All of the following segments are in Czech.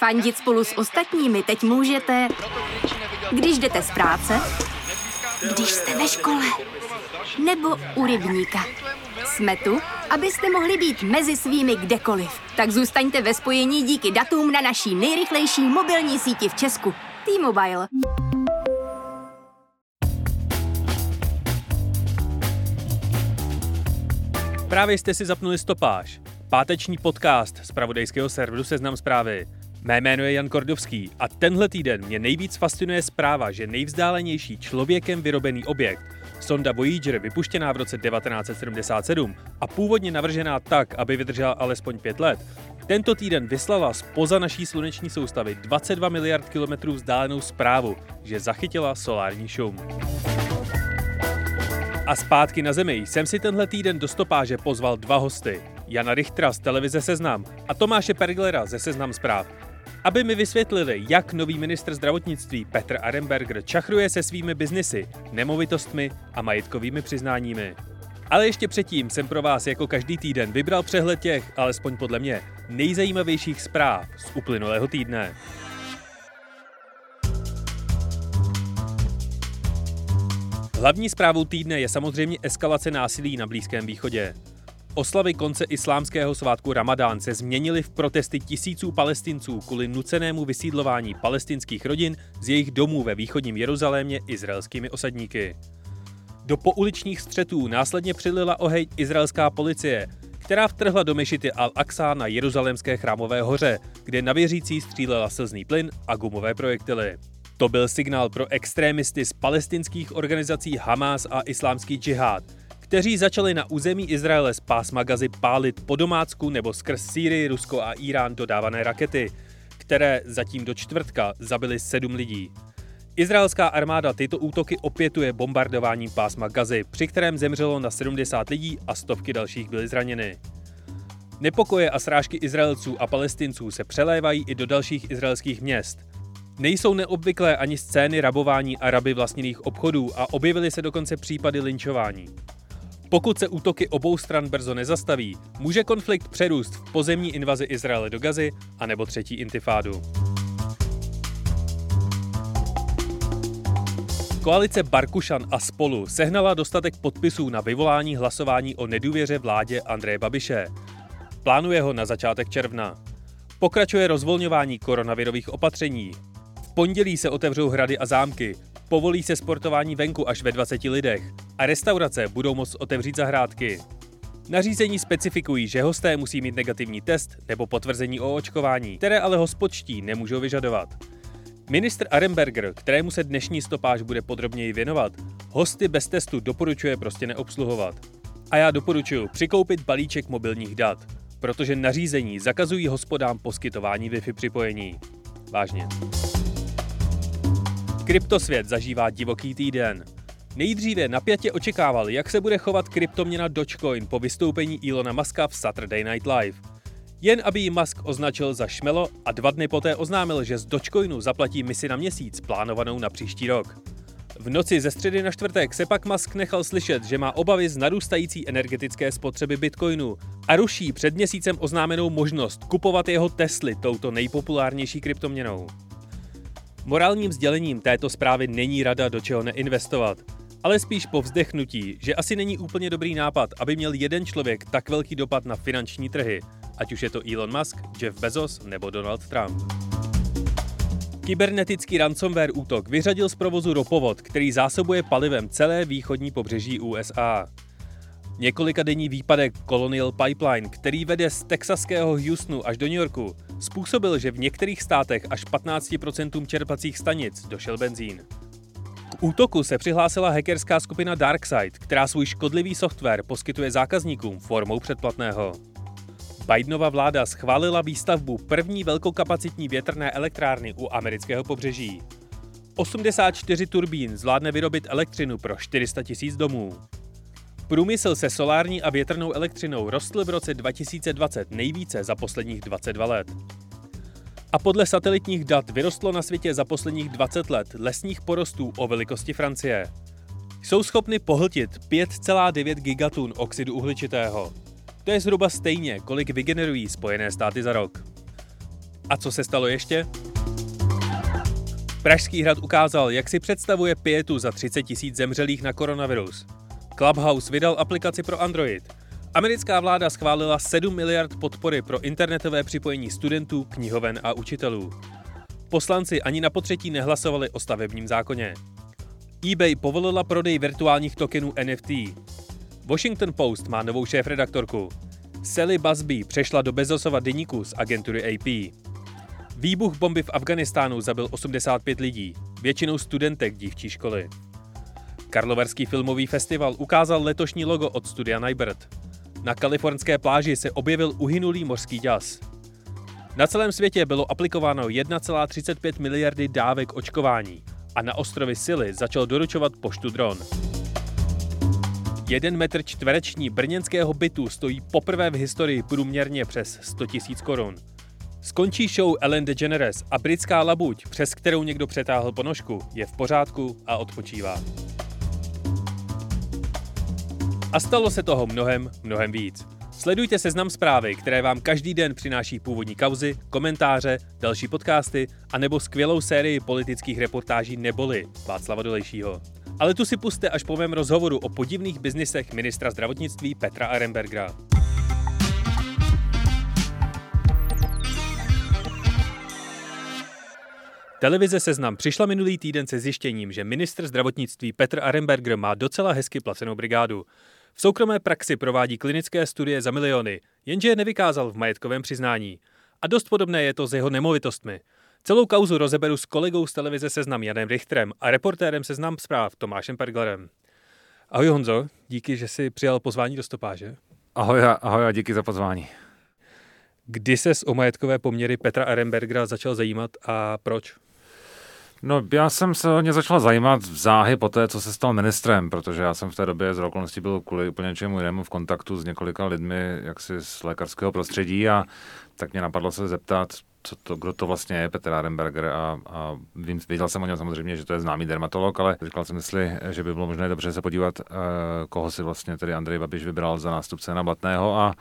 Fandit spolu s ostatními teď můžete, když jdete z práce, když jste ve škole, nebo u rybníka. Jsme tu, abyste mohli být mezi svými kdekoliv. Tak zůstaňte ve spojení díky datům na naší nejrychlejší mobilní síti v Česku. T-Mobile. Právě jste si zapnuli stopáž. Páteční podcast z pravodejského serveru Seznam zprávy. Mé jméno je Jan Kordovský a tenhle týden mě nejvíc fascinuje zpráva, že nejvzdálenější člověkem vyrobený objekt, sonda Voyager vypuštěná v roce 1977 a původně navržená tak, aby vydržela alespoň pět let, tento týden vyslala spoza naší sluneční soustavy 22 miliard kilometrů vzdálenou zprávu, že zachytila solární šum. A zpátky na Zemi jsem si tenhle týden do stopáže pozval dva hosty. Jana Richtera z televize Seznam a Tomáše Perglera ze Seznam zpráv. Aby mi vysvětlili, jak nový ministr zdravotnictví Petr Aremberger čachruje se svými biznisy, nemovitostmi a majetkovými přiznáními. Ale ještě předtím jsem pro vás jako každý týden vybral přehled těch, alespoň podle mě, nejzajímavějších zpráv z uplynulého týdne. Hlavní zprávou týdne je samozřejmě eskalace násilí na Blízkém východě. Oslavy konce islámského svátku Ramadán se změnily v protesty tisíců palestinců kvůli nucenému vysídlování palestinských rodin z jejich domů ve východním Jeruzalémě izraelskými osadníky. Do pouličních střetů následně přilila oheň izraelská policie, která vtrhla do mešity Al-Aqsa na jeruzalémské chrámové hoře, kde na věřící střílela slzný plyn a gumové projektily. To byl signál pro extrémisty z palestinských organizací Hamas a Islámský džihad, kteří začali na území Izraele z pásma Gazy pálit po domácku nebo skrz Sýrii, Rusko a Irán dodávané rakety, které zatím do čtvrtka zabili sedm lidí. Izraelská armáda tyto útoky opětuje bombardováním pásma Gazy, při kterém zemřelo na 70 lidí a stovky dalších byly zraněny. Nepokoje a srážky Izraelců a Palestinců se přelévají i do dalších izraelských měst. Nejsou neobvyklé ani scény rabování Araby vlastněných obchodů a objevily se dokonce případy linčování. Pokud se útoky obou stran brzo nezastaví, může konflikt přerůst v pozemní invazi Izraele do Gazy anebo třetí intifádu. Koalice Barkušan a spolu sehnala dostatek podpisů na vyvolání hlasování o nedůvěře vládě Andreje Babiše. Plánuje ho na začátek června. Pokračuje rozvolňování koronavirových opatření. V pondělí se otevřou hrady a zámky, povolí se sportování venku až ve 20 lidech a restaurace budou moct otevřít zahrádky. Nařízení specifikují, že hosté musí mít negativní test nebo potvrzení o očkování, které ale hospodští nemůžou vyžadovat. Ministr Aremberger, kterému se dnešní stopáž bude podrobněji věnovat, hosty bez testu doporučuje prostě neobsluhovat. A já doporučuji přikoupit balíček mobilních dat, protože nařízení zakazují hospodám poskytování Wi-Fi připojení. Vážně. Kryptosvět zažívá divoký týden. Nejdříve napjatě očekával, jak se bude chovat kryptoměna Dogecoin po vystoupení Ilona Muska v Saturday Night Live. Jen aby ji Musk označil za šmelo a dva dny poté oznámil, že z Dogecoinu zaplatí misi na měsíc, plánovanou na příští rok. V noci ze středy na čtvrtek se pak Musk nechal slyšet, že má obavy z narůstající energetické spotřeby Bitcoinu a ruší před měsícem oznámenou možnost kupovat jeho Tesly touto nejpopulárnější kryptoměnou. Morálním sdělením této zprávy není rada, do čeho neinvestovat, ale spíš po vzdechnutí, že asi není úplně dobrý nápad, aby měl jeden člověk tak velký dopad na finanční trhy, ať už je to Elon Musk, Jeff Bezos nebo Donald Trump. Kybernetický ransomware útok vyřadil z provozu ropovod, který zásobuje palivem celé východní pobřeží USA. Několika denní výpadek Colonial Pipeline, který vede z texaského Houstonu až do New Yorku, způsobil, že v některých státech až 15% čerpacích stanic došel benzín. Útoku se přihlásila hackerská skupina DarkSide, která svůj škodlivý software poskytuje zákazníkům formou předplatného. Bidenova vláda schválila výstavbu první velkokapacitní větrné elektrárny u amerického pobřeží. 84 turbín zvládne vyrobit elektřinu pro 400 tisíc domů. Průmysl se solární a větrnou elektřinou rostl v roce 2020 nejvíce za posledních 22 let. A podle satelitních dat vyrostlo na světě za posledních 20 let lesních porostů o velikosti Francie. Jsou schopny pohltit 5,9 gigatun oxidu uhličitého. To je zhruba stejně, kolik vygenerují Spojené státy za rok. A co se stalo ještě? Pražský hrad ukázal, jak si představuje pětu za 30 tisíc zemřelých na koronavirus. Clubhouse vydal aplikaci pro Android. Americká vláda schválila 7 miliard podpory pro internetové připojení studentů, knihoven a učitelů. Poslanci ani na potřetí nehlasovali o stavebním zákoně. eBay povolila prodej virtuálních tokenů NFT. Washington Post má novou šéf-redaktorku. Sally Busby přešla do Bezosova deníku z agentury AP. Výbuch bomby v Afganistánu zabil 85 lidí, většinou studentek dívčí školy. Karlovarský filmový festival ukázal letošní logo od studia Nybird. Na kalifornské pláži se objevil uhynulý mořský děs. Na celém světě bylo aplikováno 1,35 miliardy dávek očkování a na ostrovy Sily začal doručovat poštu dron. Jeden metr čtvereční brněnského bytu stojí poprvé v historii průměrně přes 100 000 korun. Skončí show Ellen DeGeneres a britská labuť, přes kterou někdo přetáhl ponožku, je v pořádku a odpočívá. A stalo se toho mnohem, mnohem víc. Sledujte seznam zprávy, které vám každý den přináší původní kauzy, komentáře, další podcasty a nebo skvělou sérii politických reportáží neboli Václava Dolejšího. Ale tu si puste až po mém rozhovoru o podivných biznisech ministra zdravotnictví Petra Arenbergera. Televize Seznam přišla minulý týden se zjištěním, že ministr zdravotnictví Petr Arenberger má docela hezky placenou brigádu. V soukromé praxi provádí klinické studie za miliony, jenže je nevykázal v majetkovém přiznání. A dost podobné je to s jeho nemovitostmi. Celou kauzu rozeberu s kolegou z televize Seznam Janem Richterem a reportérem Seznam zpráv Tomášem Perglerem. Ahoj Honzo, díky, že jsi přijal pozvání do stopáže. Ahoj, ahoj a díky za pozvání. Kdy se o majetkové poměry Petra Arenbergera začal zajímat a proč? No, já jsem se hodně začal zajímat záhy po té, co se stal ministrem, protože já jsem v té době z okolností byl kvůli úplně něčemu jinému v kontaktu s několika lidmi jaksi z lékařského prostředí a tak mě napadlo se zeptat, co to, kdo to vlastně je Petr Arenberger a, a vím, věděl jsem o něm samozřejmě, že to je známý dermatolog, ale říkal jsem si, že by bylo možné dobře se podívat, uh, koho si vlastně tedy Andrej Babiš vybral za nástupce na Blatného a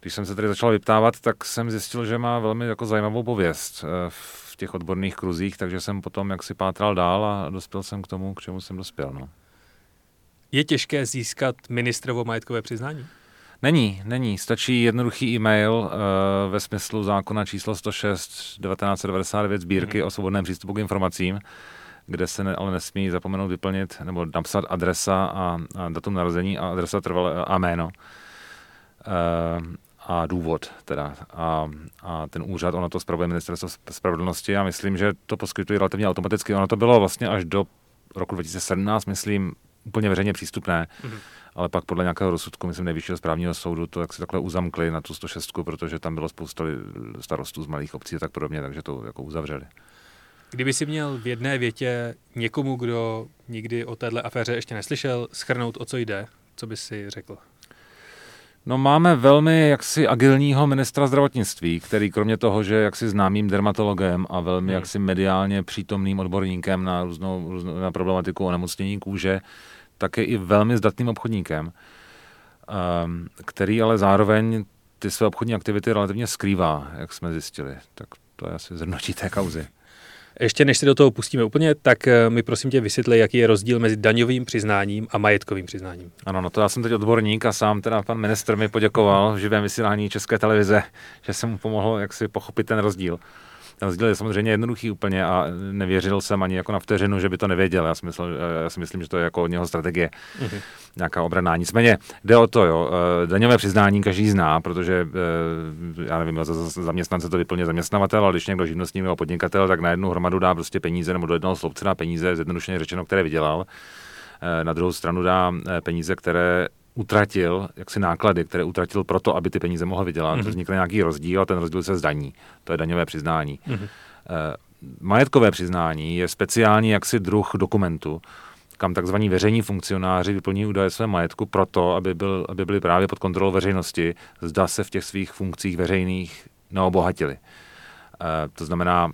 když jsem se tedy začal vyptávat, tak jsem zjistil, že má velmi jako zajímavou pověst. Uh, v těch odborných kruzích, takže jsem potom jak si pátral dál a dospěl jsem k tomu, k čemu jsem dospěl. No. Je těžké získat ministrovo majetkové přiznání? Není, není. Stačí jednoduchý e-mail uh, ve smyslu zákona číslo 106 1999 sbírky mm. o svobodném přístupu k informacím, kde se ne, ale nesmí zapomenout vyplnit nebo napsat adresa a, a datum narození a adresa trvalé a jméno. Uh, a důvod teda. A, a ten úřad, ono to spravuje ministerstvo spravedlnosti a myslím, že to poskytuje relativně automaticky. Ono to bylo vlastně až do roku 2017, myslím, úplně veřejně přístupné, mm-hmm. ale pak podle nějakého rozsudku, myslím, nejvyššího správního soudu, to jak si takhle uzamkli na tu 106, protože tam bylo spousta starostů z malých obcí a tak podobně, takže to jako uzavřeli. Kdyby si měl v jedné větě někomu, kdo nikdy o téhle aféře ještě neslyšel, schrnout, o co jde, co by si řekl? No máme velmi jaksi agilního ministra zdravotnictví, který kromě toho, že jaksi známým dermatologem a velmi hmm. jaksi mediálně přítomným odborníkem na různou, různou na problematiku onemocnění kůže, tak je i velmi zdatným obchodníkem, um, který ale zároveň ty své obchodní aktivity relativně skrývá, jak jsme zjistili. Tak to je asi zhrnutí té kauzy. Ještě než se do toho pustíme úplně, tak eh, mi prosím tě vysvětli, jaký je rozdíl mezi daňovým přiznáním a majetkovým přiznáním. Ano, no to já jsem teď odborník a sám teda pan ministr mi poděkoval v živém vysílání České televize, že jsem mu pomohl jak si pochopit ten rozdíl. Ten rozdíl je samozřejmě jednoduchý úplně a nevěřil jsem ani jako na vteřinu, že by to nevěděl. Já si, myslel, já si myslím, že to je jako od něho strategie, mm-hmm. nějaká obraná. Nicméně jde o to, jo. Eh, daňové přiznání každý zná, protože eh, já nevím, za zaměstnance to vyplně zaměstnavatel, ale když někdo živnostník nebo podnikatel, tak na jednu hromadu dá prostě peníze nebo do jednoho sloupce dá peníze, zjednodušeně řečeno, které vydělal. Eh, na druhou stranu dá peníze, které utratil jaksi náklady, které utratil proto, aby ty peníze mohl vydělat. Mm-hmm. Vznikne nějaký rozdíl a ten rozdíl se zdaní. To je daňové přiznání. Mm-hmm. majetkové přiznání je speciální jaksi druh dokumentu, kam takzvaní veřejní funkcionáři vyplní údaje své majetku proto, aby, byl, aby byli právě pod kontrolou veřejnosti, zda se v těch svých funkcích veřejných neobohatili. E, to znamená,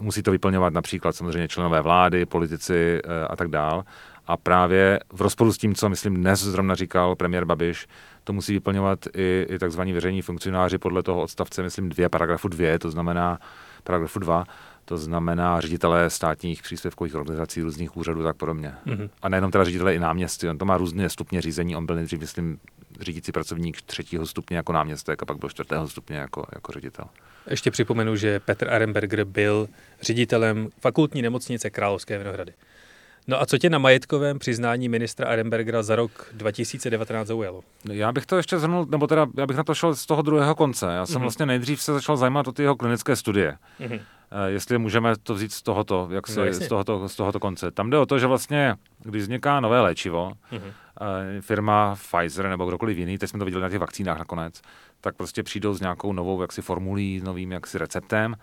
musí to vyplňovat například samozřejmě členové vlády, politici e, a tak dál A právě v rozporu s tím, co myslím dnes zrovna říkal premiér Babiš, to musí vyplňovat i, i takzvaní veřejní funkcionáři podle toho odstavce, myslím, dvě, paragrafu dvě, to znamená paragrafu dva, to znamená ředitelé státních příspěvkových organizací, různých úřadů tak podobně. Mm-hmm. A nejenom teda ředitelé i náměstci, on to má různé stupně řízení, on byl nejdřív, myslím, řídící pracovník třetího stupně jako náměstek a pak byl čtvrtého stupně jako, jako ředitel. Ještě připomenu, že Petr Arenberger byl ředitelem fakultní nemocnice Královské Vinohrady. No a co tě na majetkovém přiznání ministra Arenbergera za rok 2019 zaujalo? Já bych to ještě zhrnul, nebo teda já bych na to šel z toho druhého konce. Já jsem mm-hmm. vlastně nejdřív se začal zajímat o ty jeho klinické studie. Mm-hmm. Jestli můžeme to vzít z tohoto, jak se, no, z, tohoto, z tohoto konce. Tam jde o to, že vlastně, když vzniká nové léčivo, mm-hmm. firma Pfizer nebo kdokoliv jiný, teď jsme to viděli na těch vakcínách nakonec, tak prostě přijdou s nějakou novou jaksi formulí, novým jaksi receptem,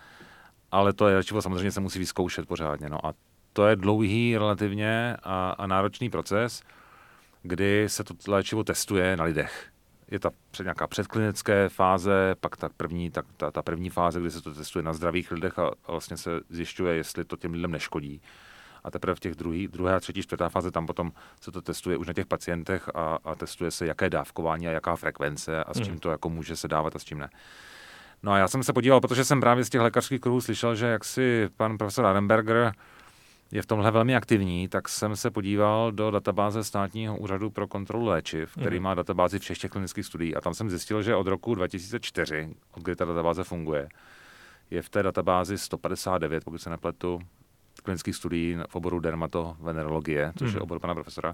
ale to léčivo samozřejmě se musí vyzkoušet pořádně. No a to je dlouhý relativně a, a náročný proces, kdy se to léčivo testuje na lidech. Je ta před nějaká předklinické fáze, pak ta první, ta, ta, ta první fáze, kdy se to testuje na zdravých lidech a, a vlastně se zjišťuje, jestli to těm lidem neškodí. A teprve v těch druhý, druhé a třetí, čtvrtá fáze tam potom se to testuje už na těch pacientech a, a testuje se, jaké dávkování a jaká frekvence a s čím hmm. to jako může se dávat a s čím ne. No a já jsem se podíval, protože jsem právě z těch lékařských kruhů slyšel, že jak si pan profesor Arenberger je v tomhle velmi aktivní, tak jsem se podíval do databáze státního úřadu pro kontrolu léčiv, který mm. má databázi všech těch klinických studií a tam jsem zjistil, že od roku 2004, od kdy ta databáze funguje, je v té databázi 159, pokud se nepletu, klinických studií v oboru dermatovenerologie, což mm. je mhm. obor pana profesora.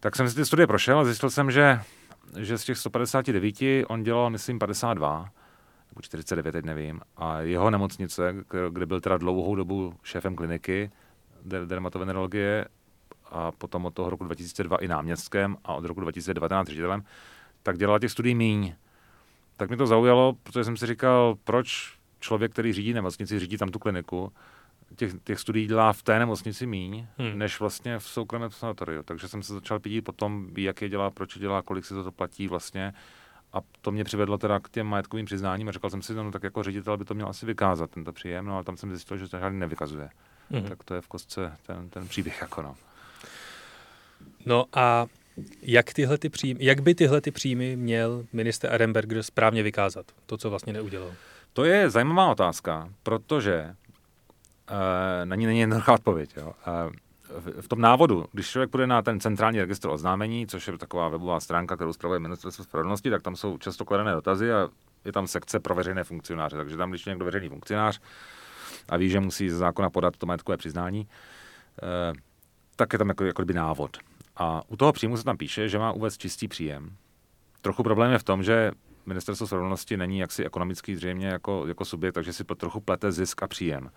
Tak jsem si ty studie prošel a zjistil jsem, že, že z těch 159 on dělal, myslím, 52 nebo 49, teď nevím. A jeho nemocnice, kde byl teda dlouhou dobu šéfem kliniky, dermatovenerologie a potom od toho roku 2002 i náměstkem a od roku 2019 ředitelem, tak dělala těch studií míň. Tak mi to zaujalo, protože jsem si říkal, proč člověk, který řídí nemocnici, řídí tam tu kliniku, těch, těch studií dělá v té nemocnici míň, hmm. než vlastně v soukromém sanatoriu. Takže jsem se začal pídit potom, jak je dělá, proč je dělá, kolik se to platí vlastně. A to mě přivedlo teda k těm majetkovým přiznáním a říkal jsem si, no, no tak jako ředitel by to měl asi vykázat, tento příjem, no ale tam jsem zjistil, že to žádný nevykazuje. Mm-hmm. Tak to je v kostce ten, ten příběh jako no. No a jak, tyhle ty příjmy, jak by tyhle ty příjmy měl minister Arenberger správně vykázat? To, co vlastně neudělal. To je zajímavá otázka, protože uh, na ní není jednoduchá odpověď. Jo. Uh, v tom návodu, když člověk půjde na ten centrální registr oznámení, což je taková webová stránka, kterou zpravuje ministerstvo spravedlnosti, tak tam jsou často kladené dotazy a je tam sekce pro veřejné funkcionáře. Takže tam, když je někdo veřejný funkcionář, a ví, že musí ze zákona podat to majetkové přiznání, eh, tak je tam jako, jako návod. A u toho příjmu se tam píše, že má uvést čistý příjem. Trochu problém je v tom, že ministerstvo spravedlnosti není jaksi ekonomický zřejmě jako, jako subjekt, takže si trochu plete zisk a příjem.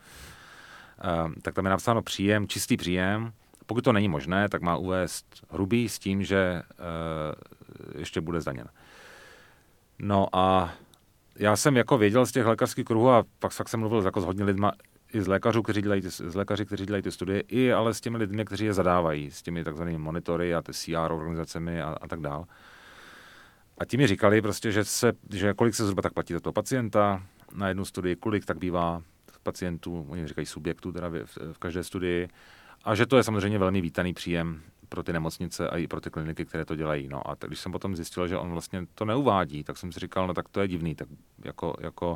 E, tak tam je napsáno příjem, čistý příjem. Pokud to není možné, tak má uvést hrubý s tím, že e, ještě bude zdaněn. No a já jsem jako věděl z těch lékařských kruhů a pak fakt jsem mluvil jako s hodně lidma, i z lékařů, kteří dělají ty, z lékaři, kteří dělají ty studie, i ale s těmi lidmi, kteří je zadávají, s těmi takzvanými monitory a ty CR organizacemi a, a tak dál. A ti mi říkali prostě, že, se, že kolik se zhruba tak platí za toho pacienta na jednu studii, kolik tak bývá pacientů, oni říkají subjektů teda v, v každé studii, a že to je samozřejmě velmi vítaný příjem pro ty nemocnice a i pro ty kliniky, které to dělají. No a tak, když jsem potom zjistil, že on vlastně to neuvádí, tak jsem si říkal, no tak to je divný, tak jako, jako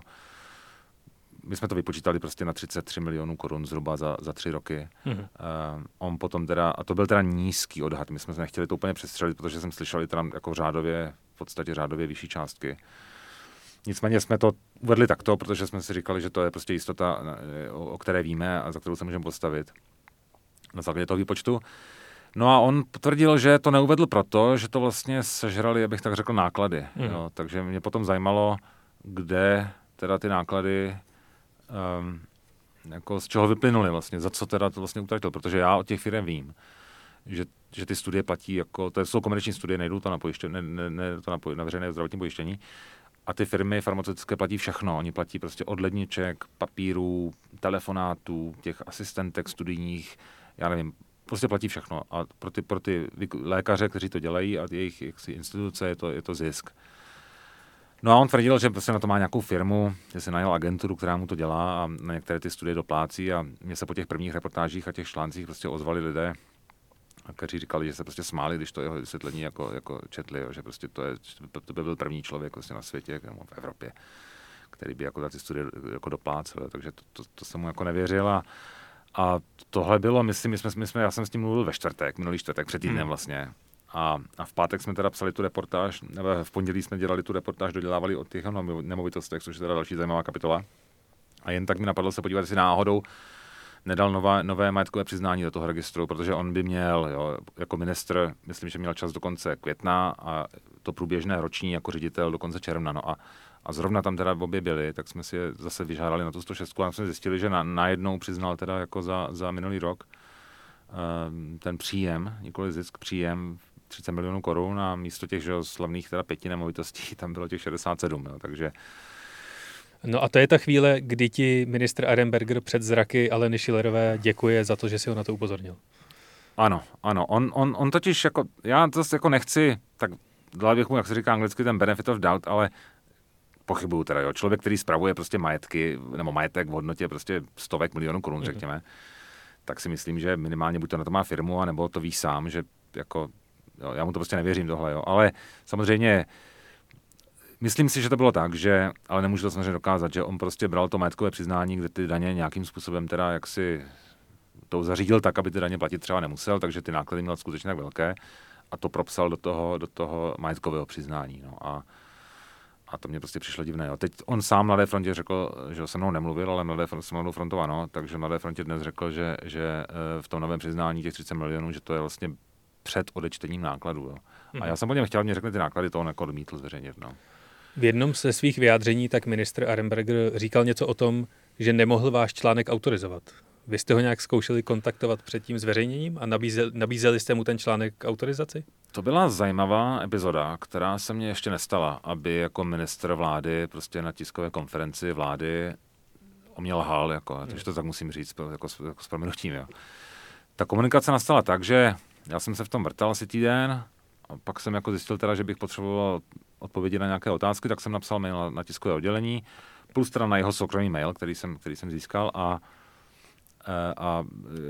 my jsme to vypočítali prostě na 33 milionů korun zhruba za, za tři roky. Mm-hmm. Uh, on potom teda, a to byl teda nízký odhad, my jsme nechtěli to úplně přestřelit, protože jsem slyšel tam jako řádově, v podstatě řádově vyšší částky. Nicméně jsme to uvedli takto, protože jsme si říkali, že to je prostě jistota, o, o které víme a za kterou se můžeme postavit na základě toho výpočtu. No a on potvrdil, že to neuvedl proto, že to vlastně sežrali, abych tak řekl, náklady. Mm. Jo, takže mě potom zajímalo, kde teda ty náklady, um, jako z čeho vyplynuly vlastně, za co teda to vlastně utratil, protože já od těch firm vím, že, že ty studie platí jako, to jsou komerční studie, nejdou to na, pojištění, ne, ne, ne to na, na veřejné zdravotní pojištění, a ty firmy farmaceutické platí všechno. Oni platí prostě od ledniček, papírů, telefonátů, těch asistentek studijních, já nevím, prostě platí všechno. A pro ty, pro ty lékaře, kteří to dělají a jejich jaksi, instituce, je to, je to zisk. No a on tvrdil, že prostě na to má nějakou firmu, že si najel agenturu, která mu to dělá a na některé ty studie doplácí a mě se po těch prvních reportážích a těch článcích prostě ozvali lidé, kteří říkali, že se prostě smáli, když to jeho vysvětlení jako, jako četli, jo, že prostě to, je, to by byl první člověk vlastně na světě, v Evropě, který by jako ty studie jako doplácel, takže to, to, to jsem mu jako nevěřil a, a tohle bylo, myslím, my jsme, my jsme, já jsem s tím mluvil ve čtvrtek, minulý čtvrtek, před týdnem hmm. vlastně. A, a v pátek jsme teda psali tu reportáž, nebo v pondělí jsme dělali tu reportáž, dodělávali o těch nemovitostech, což je teda další zajímavá kapitola. A jen tak mi napadlo se podívat, jestli náhodou nedal nová, nové majetkové přiznání do toho registru, protože on by měl, jo, jako ministr, myslím, že měl čas do konce května a to průběžné roční jako ředitel do konce června. No a, a zrovna tam teda obě byli, tak jsme si je zase vyžádali na tu 106 a jsme zjistili, že na, najednou přiznal teda jako za, za minulý rok um, ten příjem, nikoli zisk, příjem 30 milionů korun a místo těch že, slavných teda pěti nemovitostí tam bylo těch 67, jo, takže No a to je ta chvíle, kdy ti ministr Arenberger před zraky Aleny Schillerové děkuje za to, že si ho na to upozornil. Ano, ano. On, on, on totiž jako, já to jako nechci, tak dal bych mu, jak se říká anglicky, ten benefit of doubt, ale pochybuju teda, jo. Člověk, který spravuje prostě majetky, nebo majetek v hodnotě prostě stovek milionů korun, mm-hmm. řekněme, tak si myslím, že minimálně buď to na to má firmu, anebo to ví sám, že jako, jo, já mu to prostě nevěřím tohle, jo. Ale samozřejmě Myslím si, že to bylo tak, že, ale nemůžu to samozřejmě dokázat, že on prostě bral to majetkové přiznání, kde ty daně nějakým způsobem teda jaksi to zařídil tak, aby ty daně platit třeba nemusel, takže ty náklady měl skutečně tak velké a to propsal do toho, do toho majetkového přiznání. No. A, a to mě prostě přišlo divné. Jo. Teď on sám Mladé frontě řekl, že se mnou nemluvil, ale Mladé frontě, s Mladou frontou ano, takže Mladé frontě dnes řekl, že, že eh, v tom novém přiznání těch 30 milionů, že to je vlastně před odečtením nákladů. Jo. A mhm. já jsem po něm chtěl, mě řekli ty náklady, to on jako odmítl zveřejnit. No. V jednom ze svých vyjádření tak ministr Arenberger říkal něco o tom, že nemohl váš článek autorizovat. Vy jste ho nějak zkoušeli kontaktovat před tím zveřejněním a nabízeli, nabízeli jste mu ten článek k autorizaci? To byla zajímavá epizoda, která se mně ještě nestala, aby jako ministr vlády prostě na tiskové konferenci vlády o mě lhal, jako, hmm. takže to tak musím říct, jako, jako s proměnutím. Jo. Ta komunikace nastala tak, že já jsem se v tom vrtal asi týden, a pak jsem jako zjistil teda, že bych potřeboval odpovědi na nějaké otázky, tak jsem napsal mail na tiskové oddělení, plus teda na jeho soukromý mail, který jsem, který jsem získal a a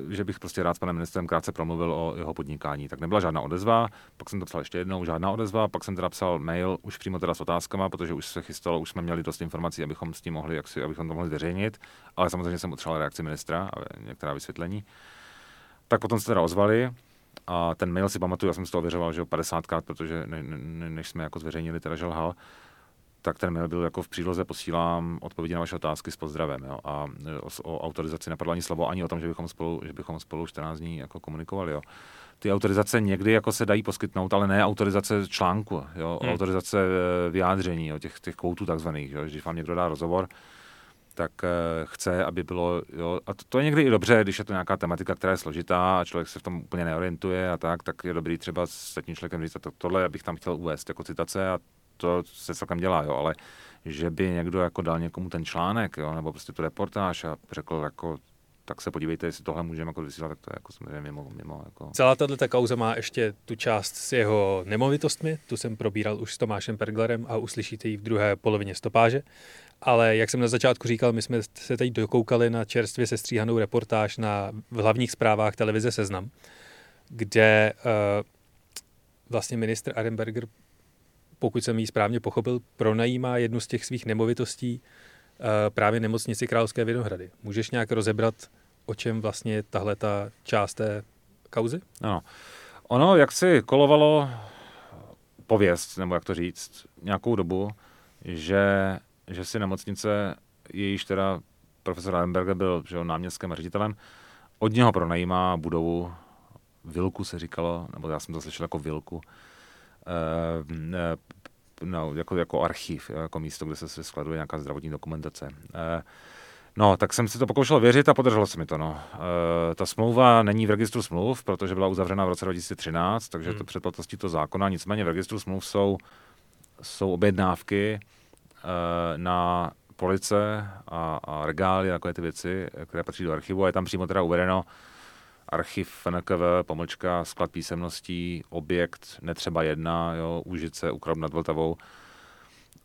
e, že bych prostě rád s panem ministrem krátce promluvil o jeho podnikání. Tak nebyla žádná odezva, pak jsem to psal ještě jednou, žádná odezva, pak jsem teda psal mail už přímo teda s otázkama, protože už se chystalo, už jsme měli dost informací, abychom s tím mohli, jak si, abychom to mohli zveřejnit, ale samozřejmě jsem potřeboval reakci ministra a některá vysvětlení. Tak potom se teda ozvali, a ten mail si pamatuju, já jsem z toho ověřoval, že jo, 50krát, protože ne, ne, než jsme jako zveřejnili, teda že lhal, tak ten mail byl jako v příloze posílám odpovědi na vaše otázky s pozdravem. Jo. A o, o autorizaci nepadlo ani slovo, ani o tom, že bychom spolu, že bychom spolu 14 dní jako komunikovali. Jo. Ty autorizace někdy jako se dají poskytnout, ale ne autorizace článku, jo. Hmm. autorizace eh, vyjádření, jo, těch, těch koutů takzvaných. Jo. Když vám někdo dá rozhovor, tak eh, chce, aby bylo, jo, a to, to je někdy i dobře, když je to nějaká tematika, která je složitá a člověk se v tom úplně neorientuje a tak, tak je dobrý třeba s tím člověkem říct, to, tohle bych tam chtěl uvést jako citace a to se celkem dělá, jo, ale že by někdo jako dal někomu ten článek, jo, nebo prostě tu reportáž a řekl jako tak se podívejte, jestli tohle můžeme jako vysílat, tak to je jako samozřejmě mimo. mimo jako... Celá tato kauza má ještě tu část s jeho nemovitostmi, tu jsem probíral už s Tomášem Perglerem a uslyšíte ji v druhé polovině stopáže. Ale jak jsem na začátku říkal, my jsme se teď dokoukali na čerstvě sestříhanou reportáž na v hlavních zprávách televize Seznam, kde uh, vlastně ministr Arenberger, pokud jsem ji správně pochopil, pronajímá jednu z těch svých nemovitostí uh, právě nemocnici Královské Vinohrady. Můžeš nějak rozebrat, o čem vlastně tahle ta část té kauzy? Ano. Ono, jak si kolovalo pověst, nebo jak to říct, nějakou dobu, že že si nemocnice, jejíž teda profesor Allenberger byl že náměstským ředitelem, od něho pronajímá budovu Vilku se říkalo, nebo já jsem to slyšel jako Vilku, eh, no, jako, jako archiv, jako místo, kde se skladuje nějaká zdravotní dokumentace. Eh, no, tak jsem si to pokoušel věřit a podrželo se mi to. No. E, ta smlouva není v registru smluv, protože byla uzavřena v roce 2013, takže hmm. to předplatností to zákona. Nicméně v registru smluv jsou, jsou objednávky, Eh, na police a, a regály a takové ty věci, které patří do archivu a je tam přímo teda uvedeno archiv FNKV, pomlčka, sklad písemností, objekt, netřeba jedna, jo, Úžice, Ukrob nad Vltavou.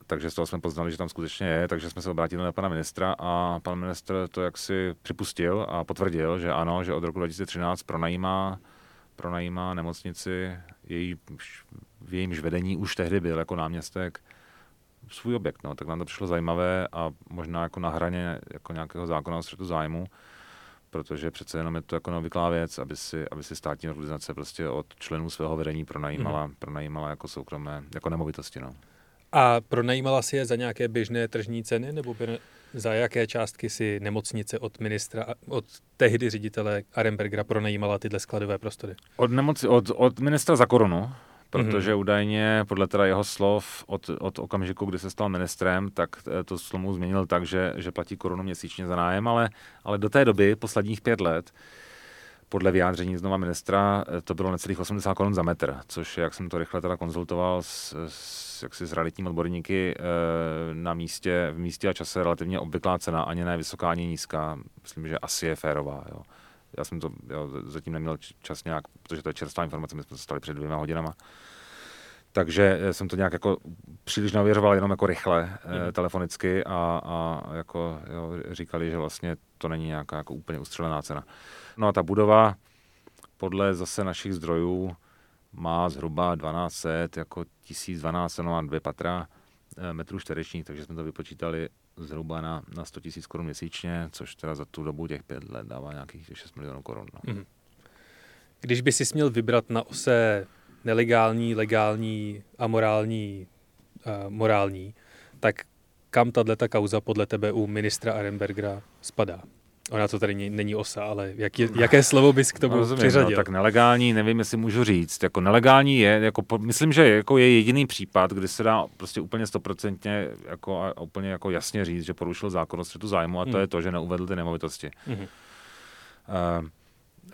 Takže z toho jsme poznali, že tam skutečně je, takže jsme se obrátili na pana ministra a pan ministr to jaksi připustil a potvrdil, že ano, že od roku 2013 pronajímá pronajímá nemocnici, její, v jejímž vedení už tehdy byl jako náměstek svůj objekt. No. Tak nám to přišlo zajímavé a možná jako na hraně jako nějakého zákona o střetu zájmu, protože přece jenom je to jako neobvyklá věc, aby si, aby si státní organizace prostě od členů svého vedení pronajímala, mm. pronajímala jako soukromé, jako nemovitosti. No. A pronajímala si je za nějaké běžné tržní ceny, nebo by, za jaké částky si nemocnice od ministra, od tehdy ředitele Arenbergera pronajímala tyhle skladové prostory? Od, nemoci, od, od ministra za korunu, protože mm-hmm. údajně podle teda jeho slov od, od okamžiku, kdy se stal ministrem, tak eh, to slovo změnil tak, že, že platí korunu měsíčně za nájem, ale, ale do té doby, posledních pět let, podle vyjádření znova ministra, eh, to bylo necelých 80 korun za metr, což jak jsem to rychle teda konzultoval s, s, jaksi s realitním odborníky eh, na místě, v místě a čase relativně obvyklá cena, ani ne vysoká, ani nízká. Myslím, že asi je férová. Jo. Já jsem to jo, zatím neměl čas nějak, protože to je čerstvá informace, my jsme se stali před dvěma hodinama. Takže eh, jsem to nějak jako příliš navěřoval jenom jako rychle mm. telefonicky a, a jako jo, říkali, že vlastně to není nějaká jako úplně ustřelená cena. No a ta budova podle zase našich zdrojů má zhruba 1200, jako 1012, no a dvě patra eh, metrů čtverečních, takže jsme to vypočítali zhruba na, na 100 000 korun měsíčně, což teda za tu dobu těch pět let dává nějakých 6 milionů korun. No. Mm. Když by si směl vybrat na ose nelegální, legální, amorální, uh, morální, tak kam tato kauza podle tebe u ministra Arenbergera spadá? Ona to tady není osa, ale jak je, jaké slovo bys k tomu no, rozumím, přiřadil? No, tak nelegální, nevím, jestli můžu říct. Jako nelegální je, jako, myslím, že jako je jediný případ, kdy se dá prostě úplně stoprocentně jako, a úplně jako jasně říct, že porušil zákon o střetu zájmu a to hmm. je to, že neuvedl ty nemovitosti. Hmm. Uh,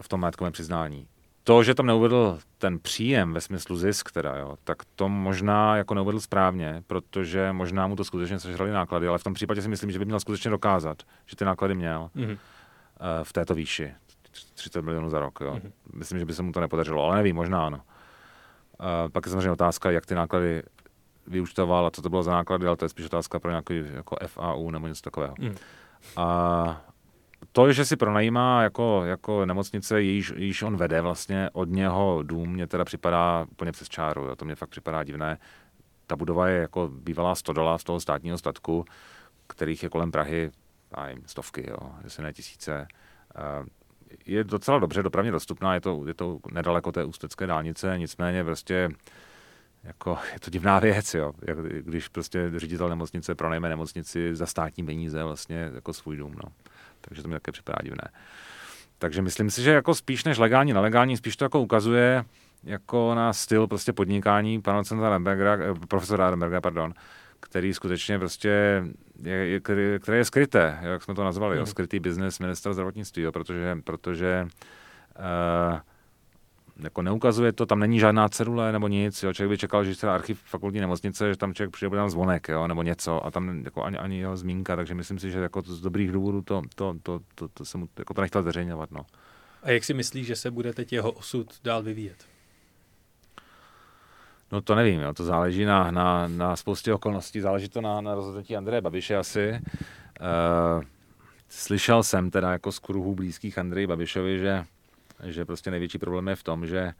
v tom majetkovém přiznání. To, že tam neuvedl ten příjem ve smyslu zisk, teda, jo, tak to možná jako neuvedl správně, protože možná mu to skutečně sežrali náklady, ale v tom případě si myslím, že by měl skutečně dokázat, že ty náklady měl mm-hmm. v této výši. 30 milionů za rok. Jo. Mm-hmm. Myslím, že by se mu to nepodařilo, ale nevím, možná ano. Uh, pak je samozřejmě otázka, jak ty náklady vyučtoval a co to bylo za náklady, ale to je spíš otázka pro nějaký jako FAU nebo něco takového. Mm. A to, že si pronajímá jako, jako nemocnice, již, již on vede vlastně od něho dům, mě teda připadá úplně přes čáru, jo. to mě fakt připadá divné. Ta budova je jako bývalá stodola z toho státního statku, kterých je kolem Prahy nevím, stovky, jo, jestli ne tisíce. Eh, je docela dobře dopravně dostupná, je to, je to nedaleko té ústecké dálnice, nicméně prostě jako, je to divná věc, jo. Když prostě ředitel nemocnice pronajme nemocnici za státní peníze vlastně jako svůj dům. No takže to mi také připadá divné. Takže myslím si, že jako spíš než legální, nelegální, spíš to jako ukazuje jako na styl prostě podnikání pana docenta Rembergera, eh, profesora Rembergera, pardon, který skutečně prostě je, je, které je skryté, jak jsme to nazvali, mm. jo, mhm. skrytý biznes ministra zdravotnictví, jo, protože, protože uh, jako neukazuje to, tam není žádná cedule nebo nic, jo. člověk by čekal, že se archiv fakultní nemocnice, že tam člověk přijde, bude tam zvonek, jo, nebo něco a tam jako ani, ani jeho zmínka, takže myslím si, že jako z dobrých důvodů to, to, to, to, to jsem jako to nechtěl zveřejňovat, no. A jak si myslíš, že se bude teď jeho osud dál vyvíjet? No to nevím, jo. to záleží na, na, na spoustě okolností, záleží to na, na rozhodnutí Andreje Babiše asi. Uh, slyšel jsem teda jako z kruhů blízkých Andreji Babišovi, že že prostě největší problém je v tom, že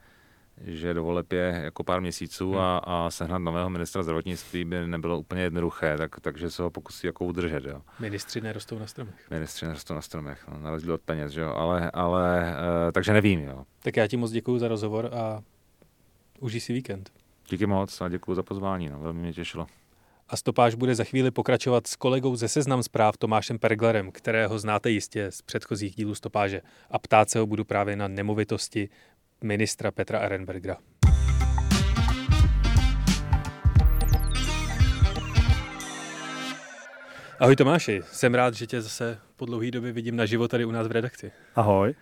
že do voleb je jako pár měsíců hmm. a, a sehnat nového ministra zdravotnictví by nebylo úplně jednoduché, tak, takže se ho pokusí jako udržet. Jo. Ministři nerostou na stromech. Ministři nerostou na stromech, no, na rozdíl od peněz, jo. Ale, ale uh, takže nevím. Jo. Tak já ti moc děkuji za rozhovor a užij si víkend. Díky moc a děkuji za pozvání, no, velmi mě těšilo. A stopáž bude za chvíli pokračovat s kolegou ze Seznam zpráv Tomášem Perglerem, kterého znáte jistě z předchozích dílů stopáže. A ptát se ho budu právě na nemovitosti ministra Petra Ehrenbergera. Ahoj Tomáši, jsem rád, že tě zase po dlouhé době vidím na život tady u nás v redakci. Ahoj.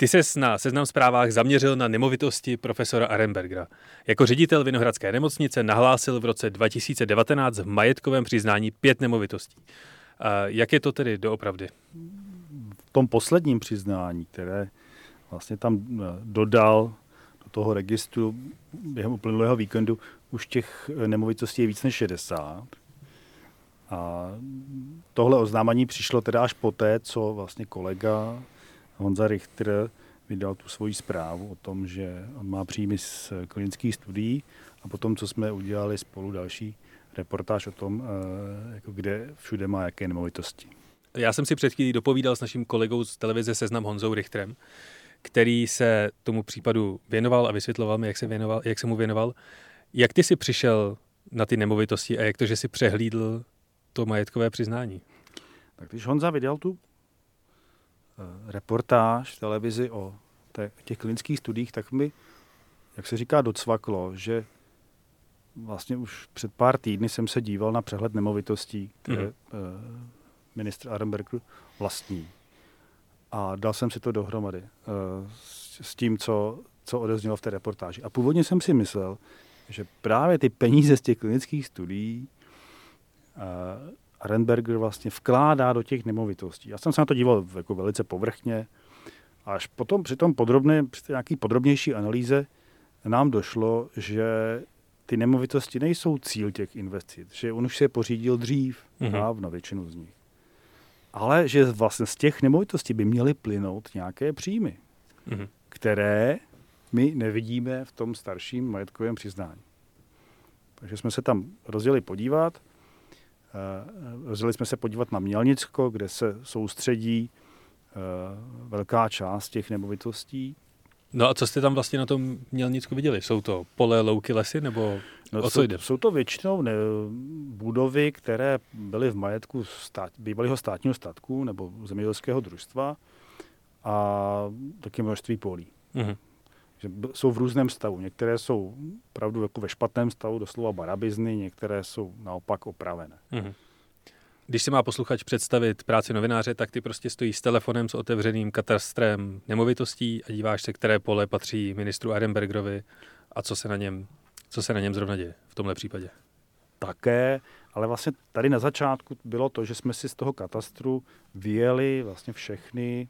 Ty ses na seznam zprávách zaměřil na nemovitosti profesora Arenbergera. Jako ředitel Vinohradské nemocnice nahlásil v roce 2019 v majetkovém přiznání pět nemovitostí. Jak je to tedy doopravdy? V tom posledním přiznání, které vlastně tam eh, dodal do toho registru během uplynulého víkendu, už těch eh, nemovitostí je víc než 60. A tohle oznámení přišlo teda až poté, co vlastně kolega Honza Richter vydal tu svoji zprávu o tom, že on má příjmy z klinických studií a potom, co jsme udělali spolu další reportáž o tom, eh, jako kde všude má jaké nemovitosti. Já jsem si před chvílí dopovídal s naším kolegou z televize Seznam Honzou Richterem, který se tomu případu věnoval a vysvětloval mi, jak se, věnoval, jak se mu věnoval. Jak ty si přišel na ty nemovitosti a jak to, že si přehlídl to majetkové přiznání? Tak když Honza vydal tu reportáž v televizi o těch klinických studiích, tak mi, jak se říká, docvaklo, že vlastně už před pár týdny jsem se díval na přehled nemovitostí, které mm. ministr Arenberger vlastní. A dal jsem si to dohromady uh, s, s tím, co, co odeznělo v té reportáži. A původně jsem si myslel, že právě ty peníze z těch klinických studií uh, Arenberger vlastně vkládá do těch nemovitostí. Já jsem se na to díval jako velice povrchně, až potom při tom podrobné, při té nějaký podrobnější analýze nám došlo, že ty nemovitosti nejsou cíl těch investic, že on už se je pořídil dřív, mm-hmm. dávno většinu z nich. Ale že vlastně z těch nemovitostí by měly plynout nějaké příjmy, mm-hmm. které my nevidíme v tom starším majetkovém přiznání. Takže jsme se tam rozjeli podívat. Rozjeli jsme se podívat na Mělnicko, kde se soustředí uh, velká část těch nemovitostí. No a co jste tam vlastně na tom Mělnicku viděli? Jsou to pole, louky, lesy nebo no, o co jde? Jsou to většinou ne, budovy, které byly v majetku stát, bývalého státního statku nebo zemědělského družstva a taky množství polí. Mm-hmm. Že jsou v různém stavu. Některé jsou opravdu jako ve špatném stavu, doslova barabizny, některé jsou naopak opravené. Mm-hmm. Když si má posluchač představit práci novináře, tak ty prostě stojí s telefonem s otevřeným katastrem nemovitostí a díváš se, které pole patří ministru Arenbergerovi a co se na něm, co se na něm zrovna děje v tomhle případě. Také, ale vlastně tady na začátku bylo to, že jsme si z toho katastru vyjeli vlastně všechny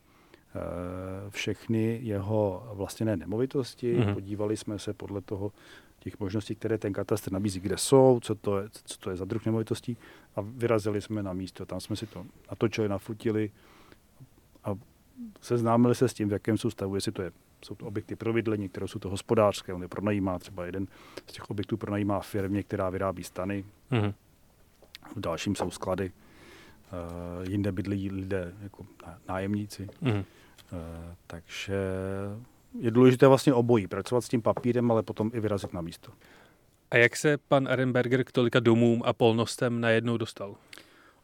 všechny jeho vlastněné nemovitosti, mm-hmm. podívali jsme se podle toho, těch možností, které ten katastr nabízí, kde jsou, co to je, co to je za druh nemovitostí a vyrazili jsme na místo. Tam jsme si to natočili, nafutili a seznámili se s tím, v jakém jsou stavu, jestli to je, jsou to objekty pro bydlení, které jsou to hospodářské, on je pronajímá, třeba jeden z těch objektů pronajímá firmě, která vyrábí stany, mm-hmm. v dalším jsou sklady, uh, jinde bydlí lidé jako nájemníci. Mm-hmm. Uh, takže je důležité vlastně obojí, pracovat s tím papírem, ale potom i vyrazit na místo. A jak se pan Arenberger k tolika domům a polnostem najednou dostal?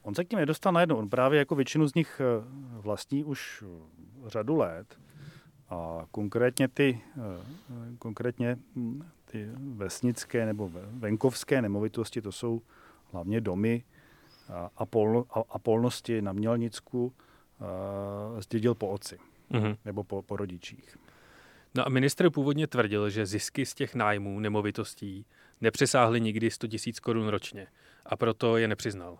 On se k ním nedostal najednou. On právě jako většinu z nich eh, vlastní už eh, řadu let. A konkrétně ty, eh, konkrétně hm, ty vesnické nebo venkovské nemovitosti, to jsou hlavně domy a, polno, a, a polnosti na Mělnicku zdědil po oci mm-hmm. nebo po, po rodičích. No a ministr původně tvrdil, že zisky z těch nájmů nemovitostí nepřesáhly nikdy 100 000 korun ročně a proto je nepřiznal.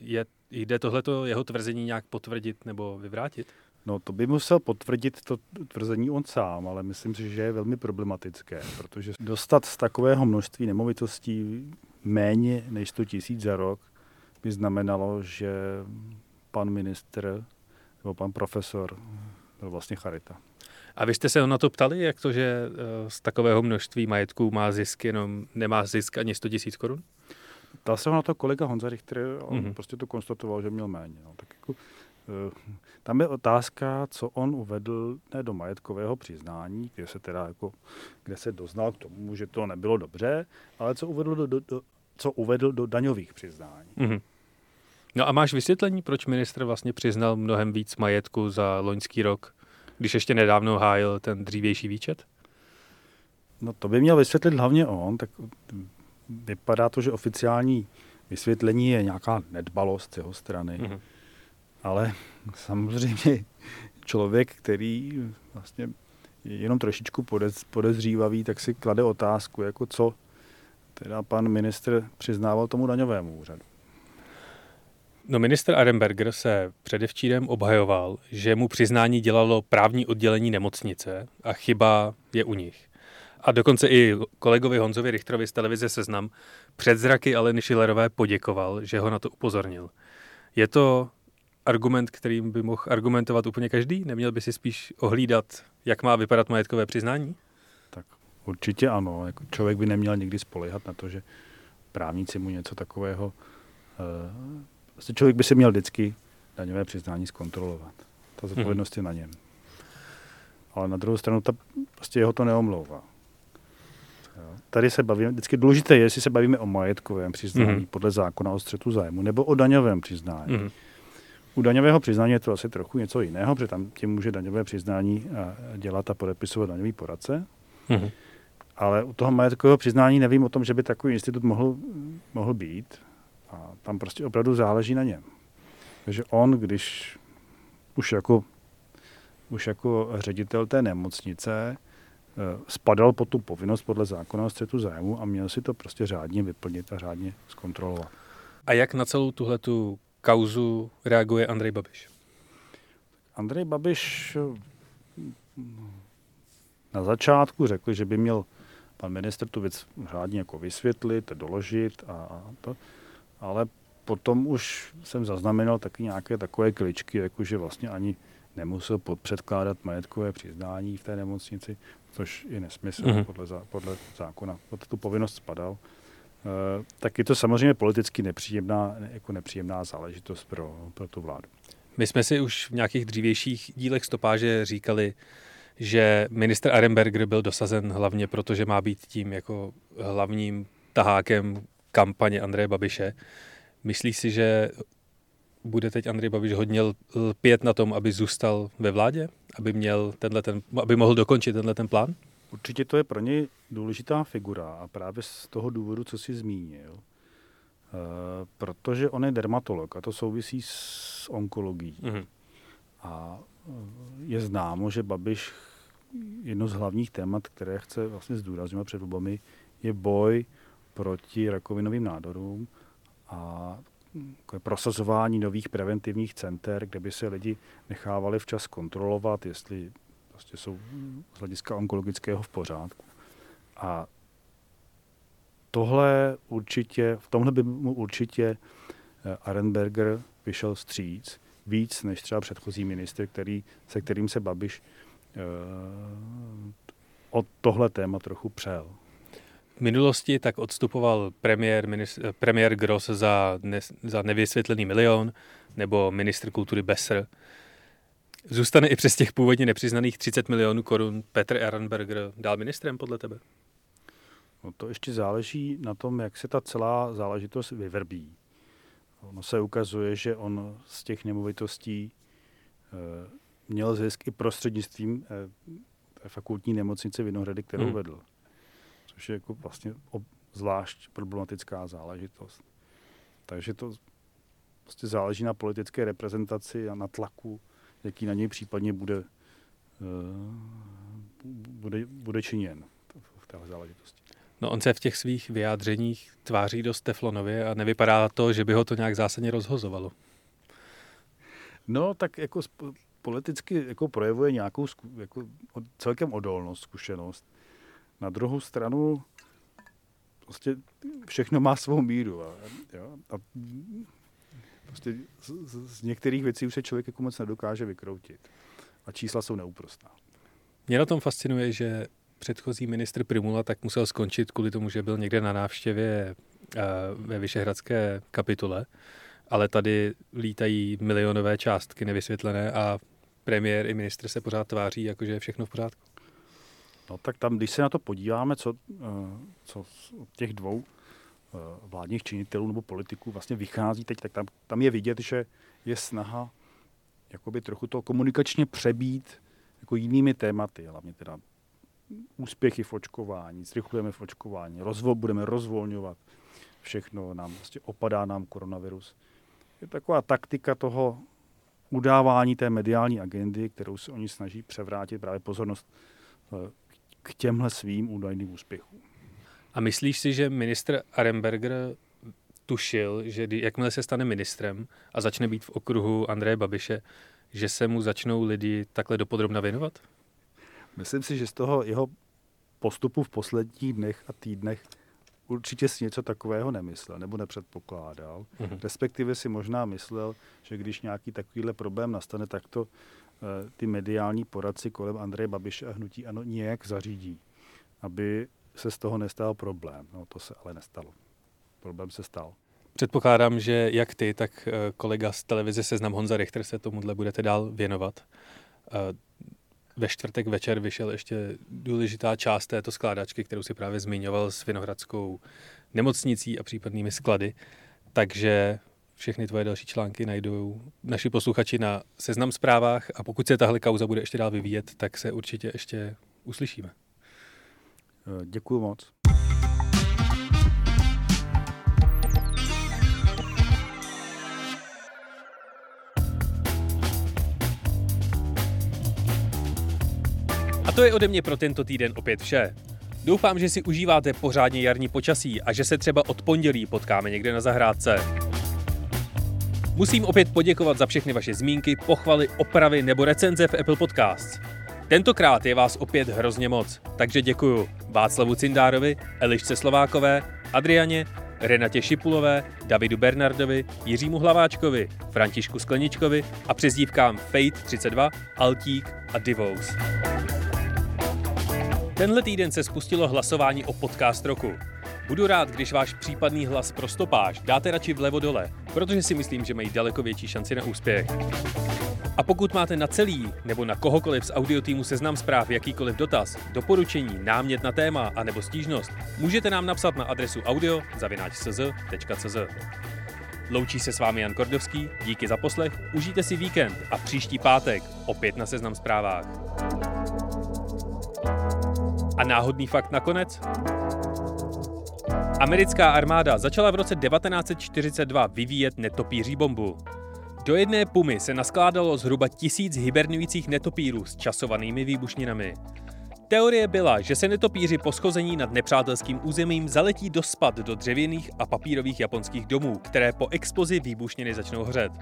Je, jde tohleto jeho tvrzení nějak potvrdit nebo vyvrátit? No to by musel potvrdit to tvrzení on sám, ale myslím si, že je velmi problematické, protože dostat z takového množství nemovitostí méně než 100 tisíc za rok by znamenalo, že pan ministr nebo pan profesor byl vlastně charita. A vy jste se na to ptali, jak to, že eh, z takového množství majetku má zisk, jenom nemá zisk ani 100 tisíc korun? Ptal se na to kolega Honza Richter, on mm-hmm. prostě to konstatoval, že měl méně. No. Tak jako, uh, tam je otázka, co on uvedl ne do majetkového přiznání, kde se teda jako, kde se doznal k tomu, že to nebylo dobře, ale co uvedl do, do, do, co uvedl do daňových přiznání. Mm-hmm. No a máš vysvětlení, proč ministr vlastně přiznal mnohem víc majetku za loňský rok když ještě nedávno hájil ten dřívější výčet? No to by měl vysvětlit hlavně on, tak vypadá to, že oficiální vysvětlení je nějaká nedbalost z jeho strany. Mm-hmm. Ale samozřejmě člověk, který vlastně je jenom trošičku podez, podezřívavý, tak si klade otázku, jako co teda pan ministr přiznával tomu daňovému úřadu. No minister Arenberger se předevčírem obhajoval, že mu přiznání dělalo právní oddělení nemocnice a chyba je u nich. A dokonce i kolegovi Honzovi Richterovi z televize Seznam před zraky Aleny Šilerové poděkoval, že ho na to upozornil. Je to argument, kterým by mohl argumentovat úplně každý? Neměl by si spíš ohlídat, jak má vypadat majetkové přiznání? Tak určitě ano. Jako člověk by neměl nikdy spolehat na to, že právníci mu něco takového... Uh, člověk by si měl vždycky daňové přiznání zkontrolovat. Ta zodpovědnost hmm. je na něm. Ale na druhou stranu ta, prostě jeho to neomlouvá. Tady se bavíme, vždycky důležité je, jestli se bavíme o majetkovém přiznání hmm. podle zákona o střetu zájmu, nebo o daňovém přiznání. Hmm. U daňového přiznání je to asi trochu něco jiného, protože tam tím může daňové přiznání eh, dělat a podepisovat daňový poradce. Hmm. Ale u toho majetkového přiznání nevím o tom, že by takový institut mohl, mohl být. A tam prostě opravdu záleží na něm. Takže on, když už jako, už jako ředitel té nemocnice eh, spadal pod tu povinnost podle zákona o střetu zájmu a měl si to prostě řádně vyplnit a řádně zkontrolovat. A jak na celou tuhle tu kauzu reaguje Andrej Babiš? Andrej Babiš eh, na začátku řekl, že by měl pan minister tu věc řádně jako vysvětlit, doložit a to, ale potom už jsem zaznamenal taky nějaké takové kličky, jako že vlastně ani nemusel předkládat majetkové přiznání v té nemocnici, což je nesmysl mm-hmm. podle, podle zákona. Pod tu povinnost spadal. E, tak je to samozřejmě politicky nepříjemná, jako nepříjemná záležitost pro, pro tu vládu. My jsme si už v nějakých dřívějších dílech stopáže říkali, že minister Arenberger byl dosazen hlavně proto, že má být tím jako hlavním tahákem kampaně Andreje Babiše. Myslíš si, že bude teď Andrej Babiš hodně lpět na tom, aby zůstal ve vládě? Aby, měl tenhle ten, aby mohl dokončit tenhle ten plán? Určitě to je pro něj důležitá figura a právě z toho důvodu, co jsi zmínil. Uh, protože on je dermatolog a to souvisí s onkologií. Mm-hmm. A eh, je známo, že Babiš jedno z hlavních témat, které chce vlastně zdůrazňovat před volbami, je boj proti rakovinovým nádorům a prosazování nových preventivních center, kde by se lidi nechávali včas kontrolovat, jestli prostě jsou z hlediska onkologického v pořádku. A tohle určitě, v tomhle by mu určitě eh, Arenberger vyšel stříc víc než třeba předchozí ministr, který, se kterým se Babiš uh, od tohle téma trochu přel minulosti tak odstupoval premiér, ministr, premiér Gross za, ne, za nevysvětlený milion nebo ministr kultury Besser. Zůstane i přes těch původně nepřiznaných 30 milionů korun Petr Ehrenberger dál ministrem podle tebe? No to ještě záleží na tom, jak se ta celá záležitost vyvrbí. Ono se ukazuje, že on z těch nemovitostí e, měl zisk i prostřednictvím e, fakultní nemocnice Vinohrady, kterou hmm. vedl což je jako vlastně zvlášť problematická záležitost. Takže to prostě záleží na politické reprezentaci a na tlaku, jaký na něj případně bude, uh, bude, bude činěn v téhle záležitosti. No on se v těch svých vyjádřeních tváří dost teflonově a nevypadá to, že by ho to nějak zásadně rozhozovalo. No, tak jako politicky jako projevuje nějakou jako celkem odolnost, zkušenost. Na druhou stranu prostě všechno má svou míru. A, jo, a prostě z, z, některých věcí už se člověk jako moc nedokáže vykroutit. A čísla jsou neúprostná. Mě na tom fascinuje, že předchozí ministr Primula tak musel skončit kvůli tomu, že byl někde na návštěvě uh, ve Vyšehradské kapitule, ale tady lítají milionové částky nevysvětlené a premiér i ministr se pořád tváří, jakože je všechno v pořádku. No tak tam, když se na to podíváme, co, eh, co od těch dvou eh, vládních činitelů nebo politiků vlastně vychází teď, tak tam, tam je vidět, že je snaha jakoby trochu to komunikačně přebít jako jinými tématy, hlavně teda úspěchy v očkování, zrychlujeme v očkování, rozvol, budeme rozvolňovat všechno, nám vlastně opadá nám koronavirus. Je taková taktika toho udávání té mediální agendy, kterou se oni snaží převrátit právě pozornost eh, k těmhle svým údajným úspěchům. A myslíš si, že ministr Aremberger tušil, že jakmile se stane ministrem a začne být v okruhu Andreje Babiše, že se mu začnou lidi takhle dopodrobna věnovat? Myslím si, že z toho jeho postupu v posledních dnech a týdnech určitě si něco takového nemyslel nebo nepředpokládal. Mm-hmm. Respektive si možná myslel, že když nějaký takovýhle problém nastane, tak to ty mediální poradci kolem Andreje Babiše a hnutí ano nějak zařídí, aby se z toho nestal problém. No to se ale nestalo. Problém se stal. Předpokládám, že jak ty, tak eh, kolega z televize Seznam Honza Richter se tomuhle budete dál věnovat. Eh, ve čtvrtek večer vyšel ještě důležitá část této skládačky, kterou si právě zmiňoval s Vinohradskou nemocnicí a případnými sklady. Takže všechny tvoje další články najdou naši posluchači na seznam zprávách a pokud se tahle kauza bude ještě dál vyvíjet, tak se určitě ještě uslyšíme. Eh, Děkuji moc. A to je ode mě pro tento týden opět vše. Doufám, že si užíváte pořádně jarní počasí a že se třeba od pondělí potkáme někde na zahrádce. Musím opět poděkovat za všechny vaše zmínky, pochvaly, opravy nebo recenze v Apple Podcasts. Tentokrát je vás opět hrozně moc, takže děkuju Václavu Cindárovi, Elišce Slovákové, Adrianě, Renatě Šipulové, Davidu Bernardovi, Jiřímu Hlaváčkovi, Františku Skleničkovi a přezdívkám Fate32, Altík a Divous. Tenhle týden se spustilo hlasování o podcast roku. Budu rád, když váš případný hlas pro stopáž dáte radši vlevo dole, protože si myslím, že mají daleko větší šanci na úspěch. A pokud máte na celý nebo na kohokoliv z audiotýmu seznam zpráv jakýkoliv dotaz, doporučení, námět na téma a nebo stížnost, můžete nám napsat na adresu audio.cz.cz. Loučí se s vámi Jan Kordovský, díky za poslech, užijte si víkend a příští pátek opět na seznam zprávách. A náhodný fakt nakonec? Americká armáda začala v roce 1942 vyvíjet netopíří bombu. Do jedné pumy se naskládalo zhruba tisíc hibernujících netopírů s časovanými výbušninami. Teorie byla, že se netopíři po schození nad nepřátelským územím zaletí do spad do dřevěných a papírových japonských domů, které po explozi výbušniny začnou hořet.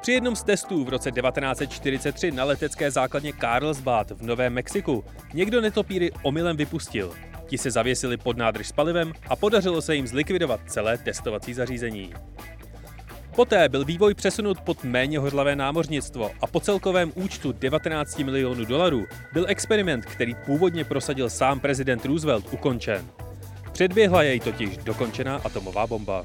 Při jednom z testů v roce 1943 na letecké základně Carlsbad v Novém Mexiku někdo netopíry omylem vypustil. Ti se zavěsili pod nádrž s palivem a podařilo se jim zlikvidovat celé testovací zařízení. Poté byl vývoj přesunut pod méně hořlavé námořnictvo a po celkovém účtu 19 milionů dolarů byl experiment, který původně prosadil sám prezident Roosevelt, ukončen. Předběhla jej totiž dokončená atomová bomba.